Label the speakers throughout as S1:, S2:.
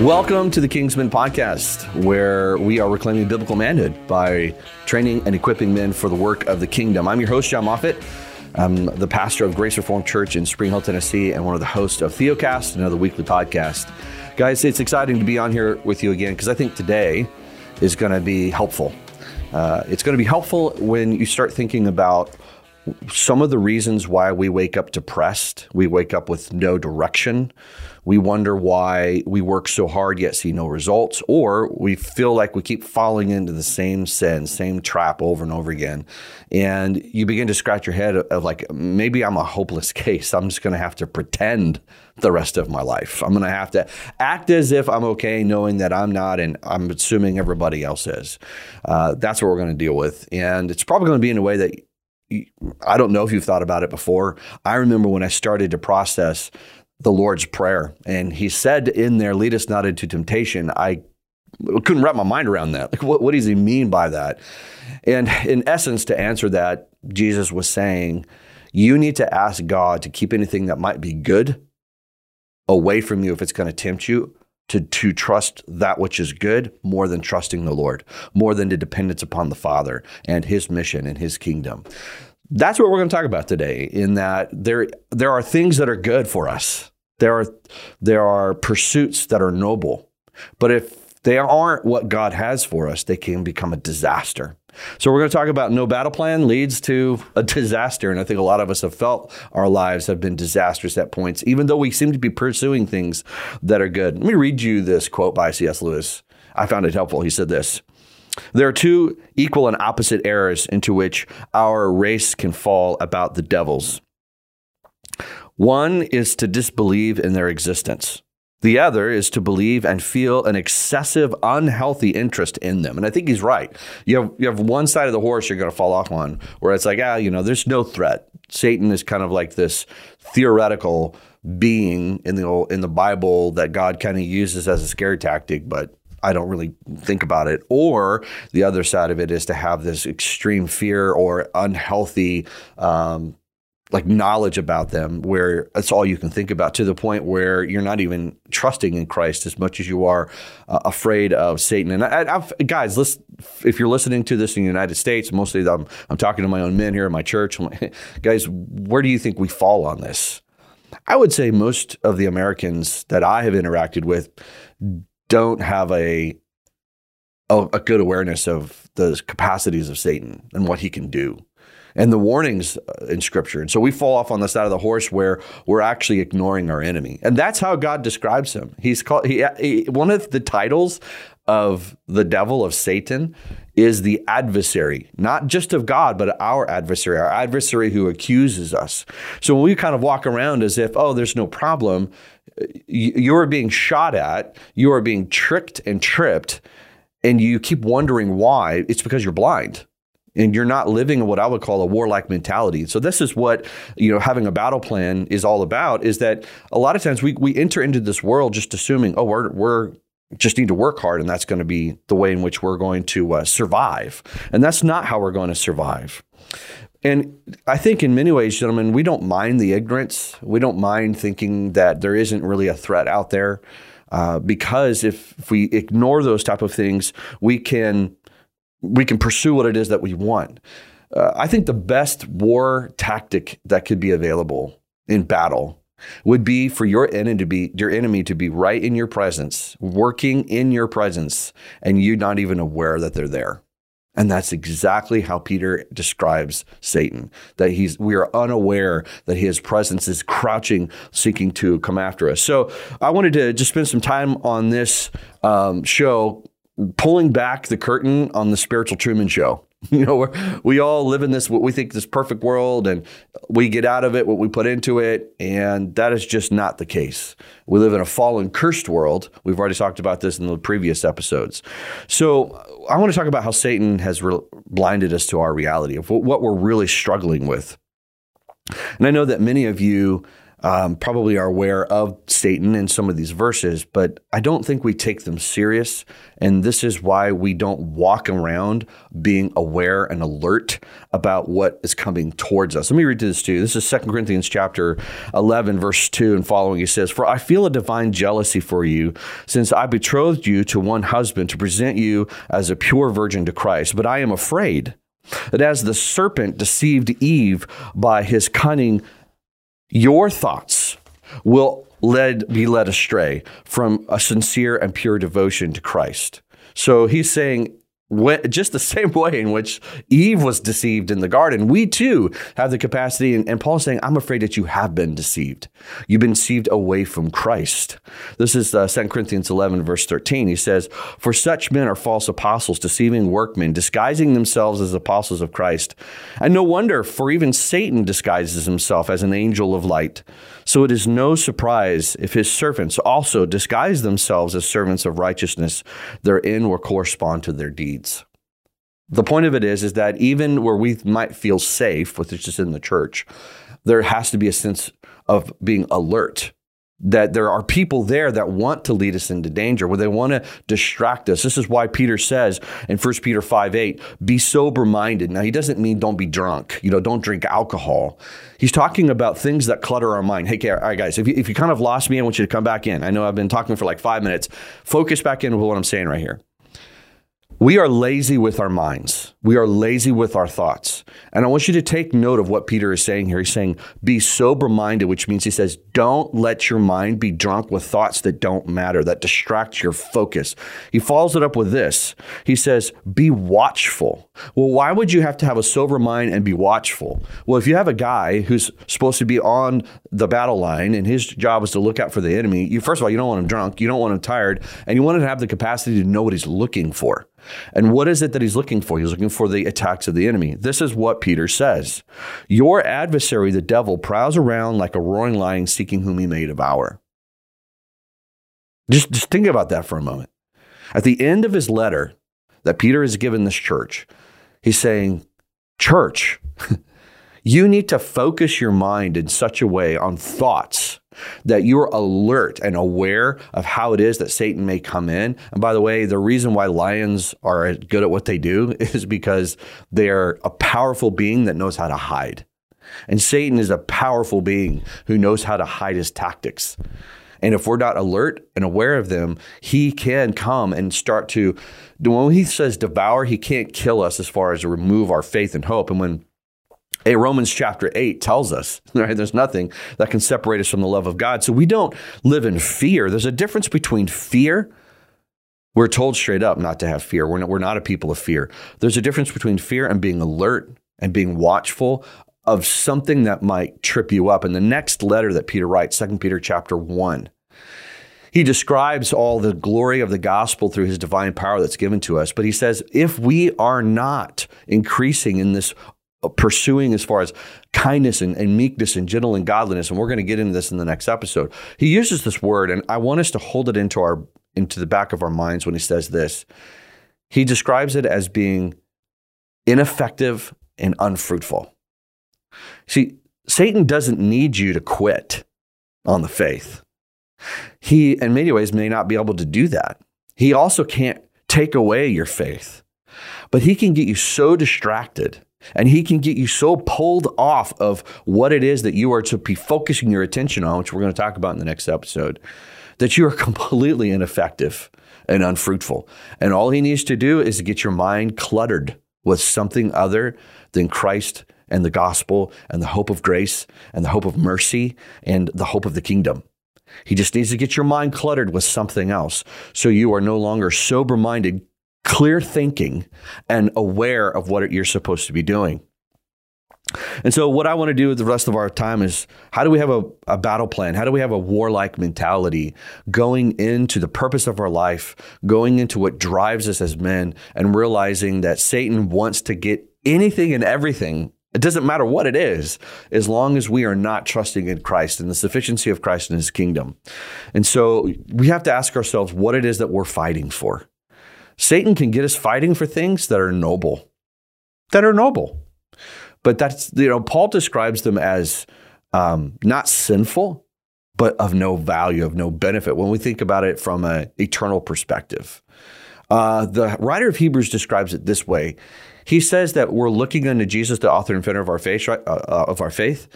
S1: Welcome to the Kingsman Podcast, where we are reclaiming biblical manhood by training and equipping men for the work of the kingdom. I'm your host, Jon Moffitt. I'm the pastor of Grace Reformed Church in Spring Hill, Tennessee, and one of the hosts of Theocast, another weekly podcast. Guys, it's exciting to be on here with you again because I think today is going to be helpful. Uh, it's going to be helpful when you start thinking about some of the reasons why we wake up depressed, we wake up with no direction, we wonder why we work so hard yet see no results, or we feel like we keep falling into the same sin, same trap over and over again. And you begin to scratch your head of like, maybe I'm a hopeless case. I'm just going to have to pretend the rest of my life. I'm going to have to act as if I'm okay, knowing that I'm not, and I'm assuming everybody else is. Uh, that's what we're going to deal with. And it's probably going to be in a way that I don't know if you've thought about it before. I remember when I started to process the Lord's Prayer, and He said in there, Lead us not into temptation. I couldn't wrap my mind around that. Like, what, what does He mean by that? And in essence, to answer that, Jesus was saying, You need to ask God to keep anything that might be good away from you if it's going to tempt you to, to trust that which is good more than trusting the Lord, more than the dependence upon the Father and His mission and His kingdom. That's what we're going to talk about today. In that there there are things that are good for us. There are there are pursuits that are noble, but if they aren't what God has for us, they can become a disaster. So we're going to talk about no battle plan leads to a disaster. And I think a lot of us have felt our lives have been disastrous at points, even though we seem to be pursuing things that are good. Let me read you this quote by C.S. Lewis. I found it helpful. He said this. There are two equal and opposite errors into which our race can fall about the devils. One is to disbelieve in their existence. The other is to believe and feel an excessive, unhealthy interest in them. And I think he's right. You have, you have one side of the horse you're going to fall off on where it's like, ah, you know, there's no threat. Satan is kind of like this theoretical being in the old, in the Bible that God kind of uses as a scare tactic, but I don't really think about it. Or the other side of it is to have this extreme fear or unhealthy um, like knowledge about them where that's all you can think about to the point where you're not even trusting in Christ as much as you are uh, afraid of Satan. And I, I've, guys, listen, if you're listening to this in the United States, mostly I'm, I'm talking to my own men here in my church. Like, guys, where do you think we fall on this? I would say most of the Americans that I have interacted with don't have a a, a good awareness of the capacities of Satan and what he can do and the warnings uh, in scripture. And so we fall off on the side of the horse where we're actually ignoring our enemy. And that's how God describes him. He's called he, he, one of the titles of the devil of Satan is the adversary, not just of God, but our adversary, our adversary who accuses us. So when we kind of walk around as if, oh, there's no problem, you are being shot at, you are being tricked and tripped, and you keep wondering why, it's because you're blind and you're not living what I would call a warlike mentality. So this is what you know having a battle plan is all about. Is that a lot of times we we enter into this world just assuming oh we're we're just need to work hard and that's going to be the way in which we're going to uh, survive, and that's not how we're going to survive. And I think in many ways, gentlemen, we don't mind the ignorance. We don't mind thinking that there isn't really a threat out there. Uh, because if, if we ignore those type of things, we can we can pursue what it is that we want. Uh, I think the best war tactic that could be available in battle would be for your enemy to be your enemy to be right in your presence, working in your presence, and you not even aware that they're there. And that's exactly how Peter describes Satan. That he's we are unaware that his presence is crouching, seeking to come after us. So I wanted to just spend some time on this um, show pulling back the curtain on the spiritual Truman Show. You know, we all live in this what we think this perfect world, and we get out of it what we put into it, and that is just not the case. We live in a fallen, cursed world. We've already talked about this in the previous episodes. So I want to talk about how Satan has re- blinded us to our reality of what we're really struggling with. And I know that many of you um, probably are aware of Satan in some of these verses, but I don't think we take them serious. And this is why we don't walk around being aware and alert about what is coming towards us. Let me read to this to you. This is 2 Corinthians chapter 11, verse 2 and following. He says, For I feel a divine jealousy for you, since I betrothed you to one husband to present you as a pure virgin to Christ. But I am afraid that as the serpent deceived Eve by his cunning your thoughts will led, be led astray from a sincere and pure devotion to Christ. So he's saying, just the same way in which Eve was deceived in the garden, we too have the capacity. And, and Paul's saying, I'm afraid that you have been deceived. You've been deceived away from Christ. This is uh, 2 Corinthians 11, verse 13. He says, For such men are false apostles, deceiving workmen, disguising themselves as apostles of Christ. And no wonder, for even Satan disguises himself as an angel of light. So it is no surprise if his servants also disguise themselves as servants of righteousness. Their end will correspond to their deeds. The point of it is, is that even where we might feel safe, which is just in the church, there has to be a sense of being alert that there are people there that want to lead us into danger, where they want to distract us. This is why Peter says in 1 Peter 5 8, be sober minded. Now, he doesn't mean don't be drunk, you know, don't drink alcohol. He's talking about things that clutter our mind. Hey, all right, guys, if you, if you kind of lost me, I want you to come back in. I know I've been talking for like five minutes. Focus back in with what I'm saying right here. We are lazy with our minds. We are lazy with our thoughts. And I want you to take note of what Peter is saying here. He's saying, be sober minded, which means he says, don't let your mind be drunk with thoughts that don't matter, that distract your focus. He follows it up with this. He says, be watchful. Well, why would you have to have a sober mind and be watchful? Well, if you have a guy who's supposed to be on the battle line and his job is to look out for the enemy, you first of all, you don't want him drunk, you don't want him tired, and you want him to have the capacity to know what he's looking for. And what is it that he's looking for? He's looking for the attacks of the enemy. This is what Peter says Your adversary, the devil, prowls around like a roaring lion seeking whom he may devour. Just, just think about that for a moment. At the end of his letter that Peter has given this church, he's saying, Church, you need to focus your mind in such a way on thoughts that you're alert and aware of how it is that Satan may come in. And by the way, the reason why lions are good at what they do is because they're a powerful being that knows how to hide. And Satan is a powerful being who knows how to hide his tactics. And if we're not alert and aware of them, he can come and start to, when he says devour, he can't kill us as far as remove our faith and hope. And when a Romans chapter 8 tells us, right? There's nothing that can separate us from the love of God. So we don't live in fear. There's a difference between fear. We're told straight up not to have fear. We're not, we're not a people of fear. There's a difference between fear and being alert and being watchful of something that might trip you up. In the next letter that Peter writes, 2 Peter chapter 1, he describes all the glory of the gospel through his divine power that's given to us. But he says, if we are not increasing in this pursuing as far as kindness and, and, meekness and gentle and godliness and we're going to get into this in the next episode. He uses this word and i want us to hold it into our into the back of our minds when he says this. He describes it as being ineffective and unfruitful. See satan doesn't need you to quit on the faith. He in many ways may not be able to do that. He also can't take away your faith. But he can get you so distracted and he can get you so pulled off of what it is that you are to be focusing your attention on, which we're going to talk about in the next episode, that you are completely ineffective and unfruitful. And all he needs to do is to get your mind cluttered with something other than Christ and the gospel and the hope of grace and the hope of mercy and the hope of the kingdom. He just needs to get your mind cluttered with something else so you are no longer sober minded, clear thinking and aware of what you're supposed to be doing. And so, what I want to do with the rest of our time is how do we have a, a, battle plan? How do we have a warlike mentality going into the purpose of our life, going into what drives us as men, and realizing that Satan wants to get anything and everything. It doesn't matter what it is, as long as we are not trusting in Christ and the sufficiency of Christ and his kingdom. And so, we have to ask ourselves what it is that we're fighting for. Satan can get us fighting for things that are noble, that are noble. But that's, you know, Paul describes them as um, not sinful, but of no value, of no benefit when we think about it from an eternal perspective. Uh, the writer of Hebrews describes it this way. He says that we're looking unto Jesus, the author and finisher of our faith, uh, uh, of our faith,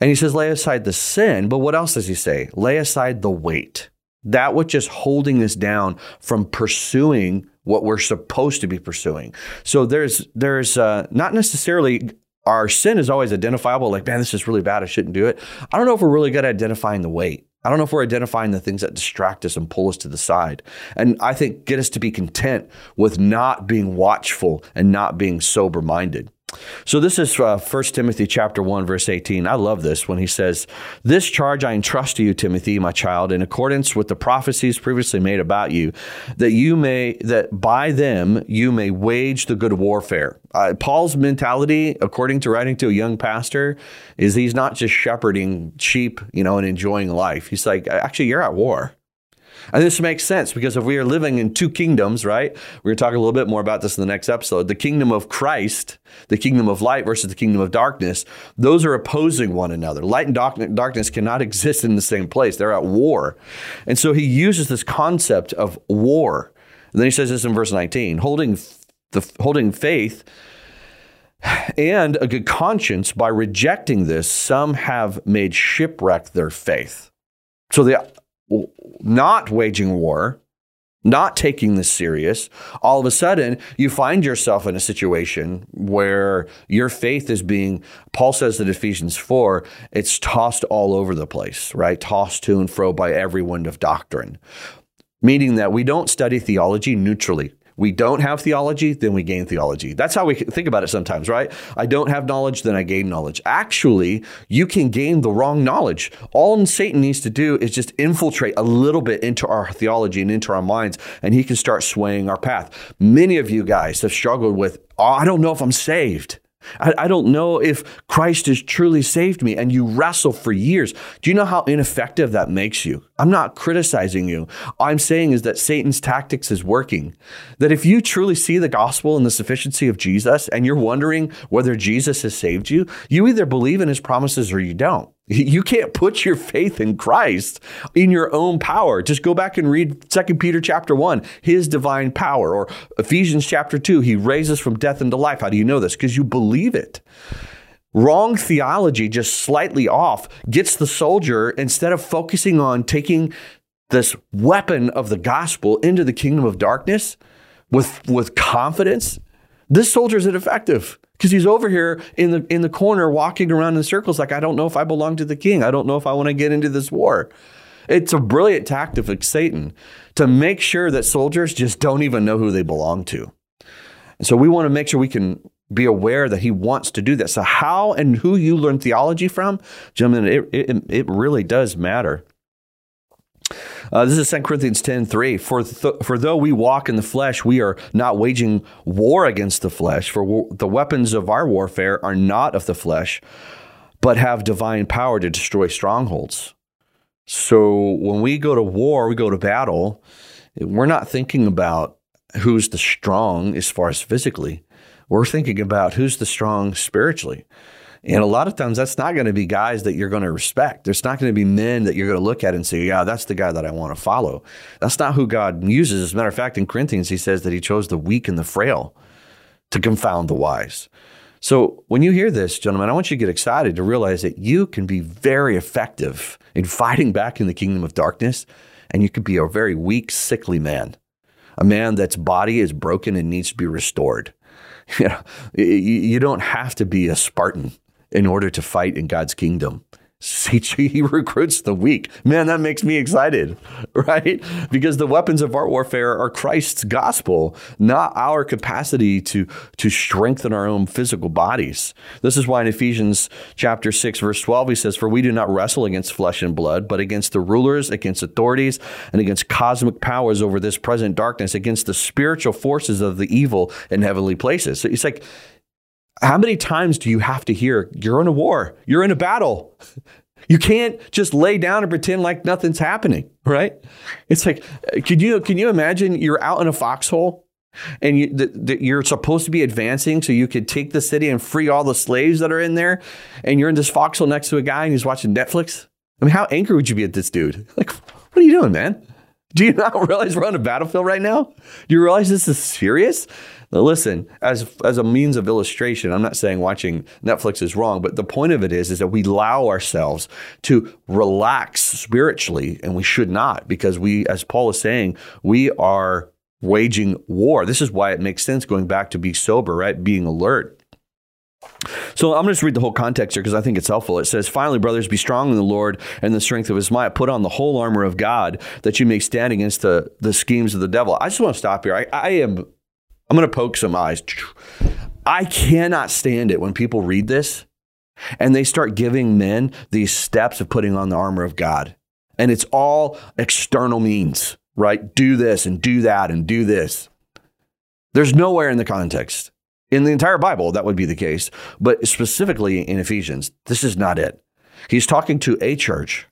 S1: and he says, lay aside the sin. But what else does he say? Lay aside the weight, that which is holding us down from pursuing what we're supposed to be pursuing. So there's there's uh, not necessarily our sin is always identifiable. Like, man, this is really bad. I shouldn't do it. I don't know if we're really good at identifying the weight. I don't know if we're identifying the things that distract us and pull us to the side. And I think get us to be content with not being watchful and not being sober minded. So this is uh, 1 Timothy chapter 1 verse 18. I love this when he says, "This charge I entrust to you Timothy, my child, in accordance with the prophecies previously made about you, that you may that by them you may wage the good warfare." Uh, Paul's mentality, according to writing to a young pastor, is he's not just shepherding sheep, you know, and enjoying life. He's like, actually, you're at war. And this makes sense because if we are living in two kingdoms, right? We're going to talk a little bit more about this in the next episode. The kingdom of Christ, the kingdom of light versus the kingdom of darkness, those are opposing one another. Light and darkness cannot exist in the same place, they're at war. And so he uses this concept of war. And then he says this in verse 19 holding, the, holding faith and a good conscience by rejecting this, some have made shipwreck their faith. So the not waging war, not taking this serious, all of a sudden you find yourself in a situation where your faith is being, Paul says in Ephesians 4, it's tossed all over the place, right? Tossed to and fro by every wind of doctrine. Meaning that we don't study theology neutrally we don't have theology, then we gain theology. That's how we think about it sometimes, right? I don't have knowledge, then I gain knowledge. Actually, you can gain the wrong knowledge. All Satan needs to do is just infiltrate a little bit into our theology and into our minds, and he can start swaying our path. Many of you guys have struggled with, oh, I don't know if I'm saved. I, I, don't know if Christ has truly saved me. And you wrestle for years. Do you know how ineffective that makes you? I'm not criticizing you. All I'm saying is that Satan's tactics is working. That if you truly see the gospel and the sufficiency of Jesus and you're wondering whether Jesus has saved you, you either believe in his promises or you don't. You can't put your faith in Christ in your own power. Just go back and read 2 Peter chapter 1, his divine power, or Ephesians chapter 2, he raises from death into life. How do you know this? Because you believe it. Wrong theology, just slightly off, gets the soldier, instead of focusing on taking this weapon of the gospel into the kingdom of darkness with, with confidence, this soldier is ineffective because he's over here in the in the corner walking around in circles like I don't know if I belong to the king. I don't know if I want to get into this war. It's a brilliant tactic of Satan to make sure that soldiers just don't even know who they belong to. And so we want to make sure we can be aware that he wants to do that. So how and who you learn theology from, gentlemen, it, it, it really does matter. Uh, this is 2 Corinthians 10 3. For, th- for though we walk in the flesh, we are not waging war against the flesh. For w- the weapons of our warfare are not of the flesh, but have divine power to destroy strongholds. So when we go to war, we go to battle, we're not thinking about who's the strong as far as physically. We're thinking about who's the strong spiritually. And a lot of times that's not going to be guys that you're going to respect. There's not going to be men that you're going to look at and say, yeah, that's the guy that I want to follow. That's not who God uses. As a matter of fact, in Corinthians, he says that he chose the weak and the frail to confound the wise. So when you hear this, gentlemen, I want you to get excited to realize that you can be very effective in fighting back in the kingdom of darkness, and you could be a very weak, sickly man, a man that's body is broken and needs to be restored. You know, you don't have to be a Spartan in order to fight in God's kingdom. See, He recruits the weak. Man, that makes me excited, right? Because the weapons of our warfare are Christ's gospel, not our capacity to, to strengthen our own physical bodies. This is why in Ephesians chapter 6, verse 12, he says, For we do not wrestle against flesh and blood, but against the rulers, against authorities, and against cosmic powers over this present darkness, against the spiritual forces of the evil in heavenly places. So it's like how many times do you have to hear, you're in a war, you're in a battle? You can't just lay down and pretend like nothing's happening, right? It's like, can you can you imagine you're out in a foxhole and you're supposed to be advancing so you could take the city and free all the slaves that are in there, and you're in this foxhole next to a guy and he's watching Netflix. I mean, how angry would you be at this dude? Like, what are you doing, man? Do you not realize we're on a battlefield right now? Do you realize this is serious? Now, listen, as as a means of illustration, I'm not saying watching Netflix is wrong, but the point of it is, is that we allow ourselves to relax spiritually, and we should not, because we, as Paul is saying, we are waging war. This is why it makes sense going back to be sober, right? Being alert. So I'm going to just read the whole context here because I think it's helpful. It says, Finally, brothers, be strong in the Lord and the strength of his might. Put on the whole armor of God that you may stand against the, the schemes of the devil. I just want to stop here. I, I am, I'm going to poke some eyes. I cannot stand it when people read this and they start giving men these steps of putting on the armor of God. And it's all external means, right? Do this and do that and do this. There's nowhere in the context in the entire Bible, that would be the case. But specifically in Ephesians, this is not it. He's talking to a church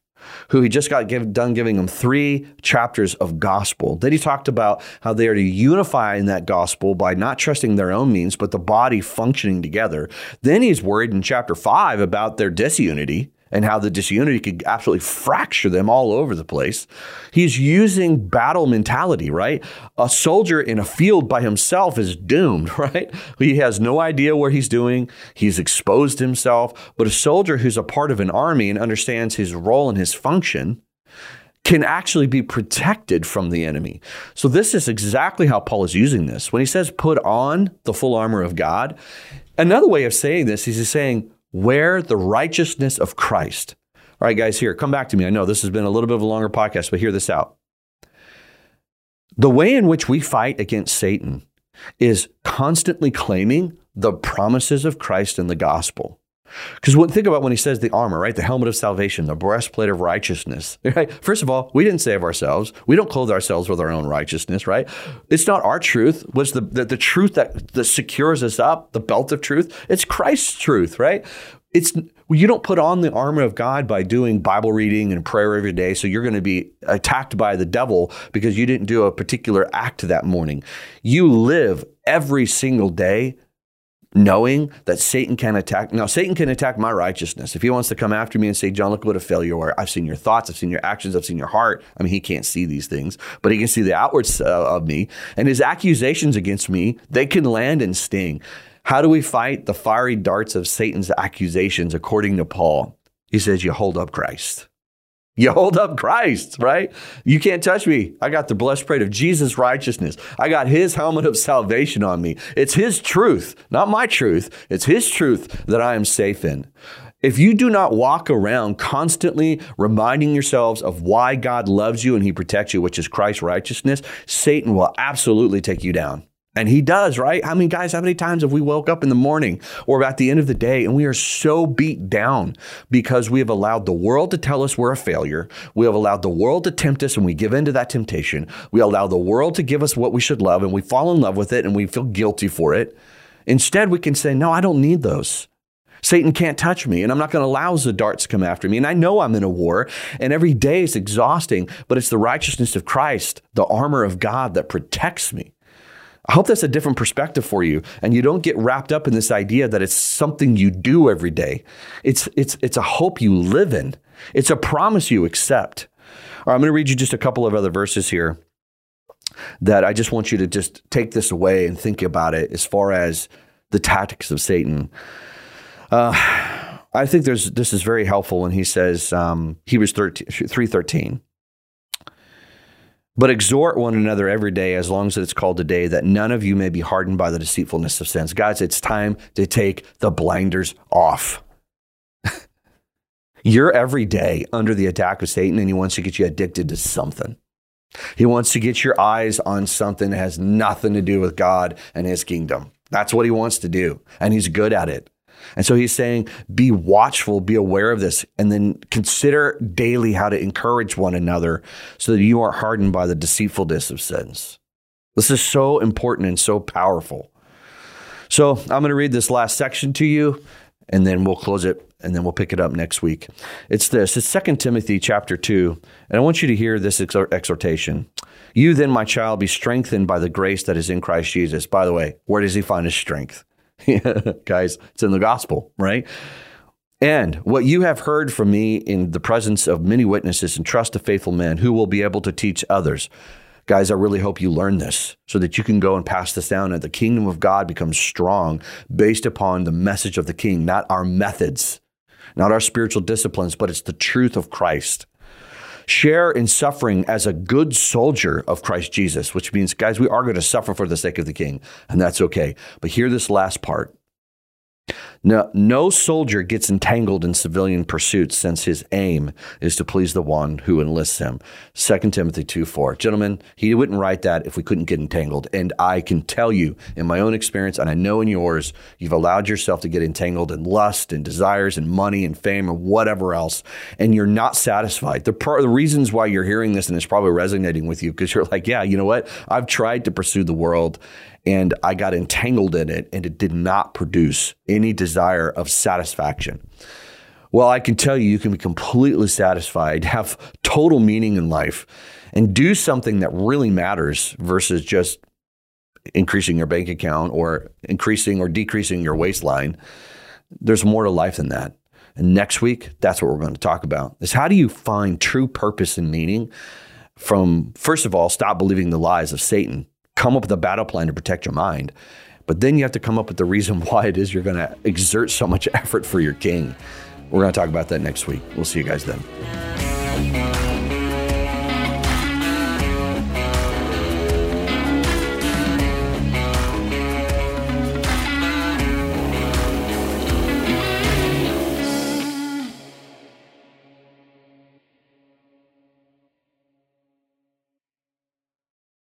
S1: who he just got give, done giving them three chapters of gospel. Then he talked about how they are to unify in that gospel by not trusting their own means, but the body functioning together. Then he's worried in chapter five about their disunity and how the disunity could absolutely fracture them all over the place. He's using battle mentality, right? A soldier in a field by himself is doomed, right? He has no idea what he's doing. He's exposed himself. But a soldier who's a part of an army and understands his role and his function can actually be protected from the enemy. So, this is exactly how Paul is using this. When he says put on the full armor of God, another way of saying this is he's saying, Wear the righteousness of Christ. All right, guys, here, come back to me. I know this has been a little bit of a longer podcast, but hear this out. The way in which we fight against Satan is constantly claiming the promises of Christ and the gospel. Because think about when he says the armor, right? The helmet of salvation, the breastplate of righteousness. Right? First of all, we didn't save ourselves. We don't clothe ourselves with our own righteousness, right? It's not our truth. What's the, the, the truth that, that secures us up, the belt of truth? It's Christ's truth, right? It's you don't put on the armor of God by doing Bible reading and prayer every day, so you're going to be attacked by the devil because you didn't do a particular act that morning. You live every single day knowing that Satan can attack. Now, Satan can attack my righteousness. If he wants to come after me and say, Jon, look what a failure you are. I've seen your thoughts, I've seen your actions, I've seen your heart. I mean, he can't see these things, but he can see the outwards uh, of me. And his accusations against me, they can land and sting. How do we fight the fiery darts of Satan's accusations according to Paul? He says, You hold up Christ. You hold up Christ, right? You can't touch me. I got the blessed plate of Jesus' righteousness. I got his helmet of salvation on me. It's his truth, not my truth. It's his truth that I am safe in. If you do not walk around constantly reminding yourselves of why God loves you and he protects you, which is Christ's righteousness, Satan will absolutely take you down. And he does, right? How many guys, how many times have we woke up in the morning or at the end of the day and we are so beat down because we have allowed the world to tell us we're a failure. We have allowed the world to tempt us and we give in to that temptation. We allow the world to give us what we should love and we fall in love with it and we feel guilty for it. Instead, we can say, no, I don't need those. Satan can't touch me, and I'm not going to allow the darts to come after me. And I know I'm in a war, and every day is exhausting, but it's the righteousness of Christ, the armor of God that protects me. I hope that's a different perspective for you and you don't get wrapped up in this idea that it's something you do every day. It's it's it's a hope you live in. It's a promise you accept. All right, I'm going to read you just a couple of other verses here that I just want you to just take this away and think about it as far as the tactics of Satan. Uh, I think there's this is very helpful when he says um, Hebrews 3:13. But exhort one another every day, as long as it's called today, that none of you may be hardened by the deceitfulness of sins. Guys, it's time to take the blinders off. You're every day under the attack of Satan, and he wants to get you addicted to something. He wants to get your eyes on something that has nothing to do with God and his kingdom. That's what he wants to do, and he's good at it. And so he's saying, be watchful, be aware of this, and then consider daily how to encourage one another so that you aren't hardened by the deceitfulness of sins. This is so important and so powerful. So I'm going to read this last section to you. and then we'll close it and then we'll pick it up next week. It's this. It's 2 Timothy chapter 2, and I want you to hear this exhortation. You then, my child, be strengthened by the grace that is in Christ Jesus. By the way, where does he find his strength? Guys, it's in the gospel, right? And what you have heard from me in the presence of many witnesses, and trust the faithful men who will be able to teach others. Guys, I really hope you learn this so that you can go and pass this down and the kingdom of God becomes strong based upon the message of the king, not our methods, not our spiritual disciplines, but it's the truth of Christ. Share in suffering as a good soldier of Christ Jesus, which means, guys, we are going to suffer for the sake of the king, and that's okay. But hear this last part no, no soldier gets entangled in civilian pursuits since his aim is to please the one who enlists him. 2 Timothy 2 4. Gentlemen, he wouldn't write that if we couldn't get entangled. And I can tell you in my own experience, and I know in yours, you've allowed yourself to get entangled in lust and desires and money and fame and whatever else, and you're not satisfied. The, pro- the reasons why you're hearing this and it's probably resonating with you because you're like, yeah, you know what? I've tried to pursue the world and I got entangled in it and it did not produce any desire of satisfaction. Well, I can tell you, you can be completely satisfied, have total meaning in life, and do something that really matters versus just increasing your bank account or increasing or decreasing your waistline. There's more to life than that. And next week, that's what we're going to talk about is how do you find true purpose and meaning from, first of all, stop believing the lies of Satan come up with a battle plan to protect your mind. But then you have to come up with the reason why it is you're going to exert so much effort for your king. We're going to talk about that next week. We'll see you guys then.